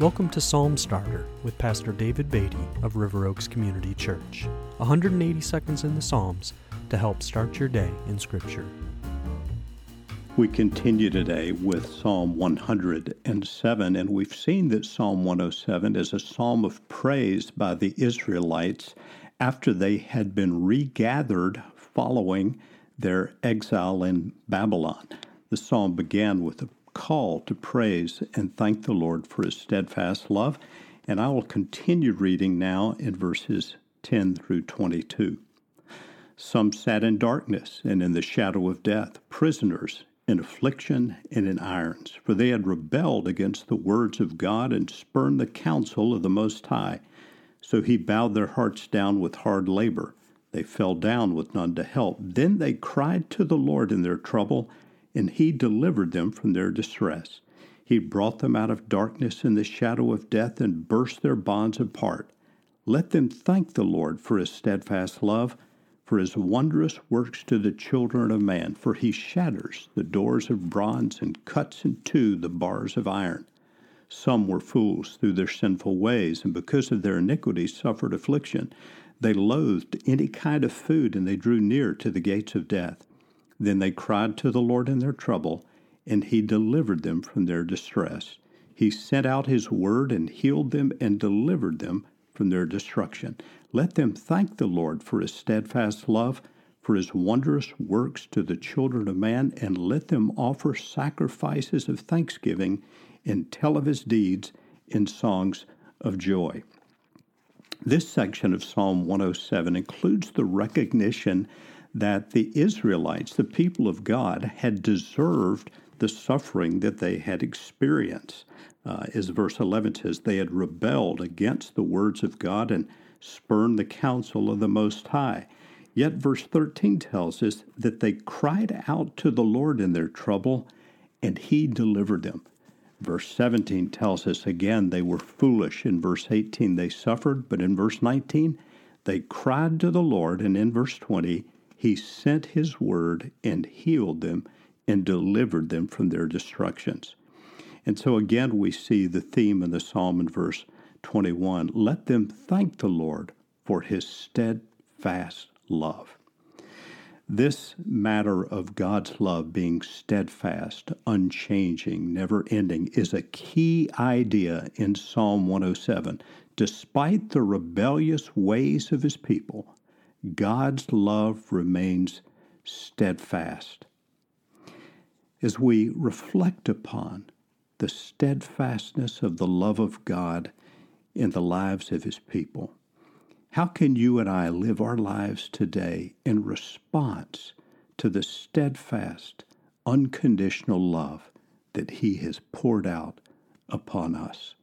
Welcome to Psalm Starter with Pastor David Beatty of River Oaks Community Church. 180 seconds in the Psalms to help start your day in Scripture. We continue today with Psalm 107, and we've seen that Psalm 107 is a psalm of praise by the Israelites after they had been regathered following their exile in Babylon. The psalm began with a call to praise and thank the Lord for his steadfast love. And I will continue reading now in verses 10 through 22. Some sat in darkness and in the shadow of death, prisoners in affliction and in irons, for they had rebelled against the words of God and spurned the counsel of the Most High. So he bowed their hearts down with hard labor. They fell down with none to help. Then they cried to the Lord in their trouble and he delivered them from their distress. He brought them out of darkness in the shadow of death and burst their bonds apart. Let them thank the Lord for his steadfast love, for his wondrous works to the children of man, for he shatters the doors of bronze and cuts in two the bars of iron. Some were fools through their sinful ways, and because of their iniquities suffered affliction. They loathed any kind of food, and they drew near to the gates of death. Then they cried to the Lord in their trouble, and he delivered them from their distress. He sent out his word and healed them and delivered them from their destruction. Let them thank the Lord for his steadfast love, for his wondrous works to the children of man, and let them offer sacrifices of thanksgiving and tell of his deeds in songs of joy. This section of Psalm 107 includes the recognition that the Israelites, the people of God, had deserved the suffering that they had experienced. Uh, as verse 11 says, they had rebelled against the words of God and spurned the counsel of the Most High. Yet verse 13 tells us that they cried out to the Lord in their trouble, and he delivered them. Verse 17 tells us again they were foolish. In verse 18 they suffered, but in verse 19 they cried to the Lord, and in verse 20 he sent His word and healed them and delivered them from their destructions. And so again, we see the theme in the psalm in verse 21 let them thank the Lord for His steadfast love. This matter of God's love being steadfast, unchanging, never ending is a key idea in Psalm 107. Despite the rebellious ways of his people, God's love remains steadfast. As we reflect upon the steadfastness of the love of God in the lives of His people, how can you and I live our lives today in response to the steadfast, unconditional love that He has poured out upon us?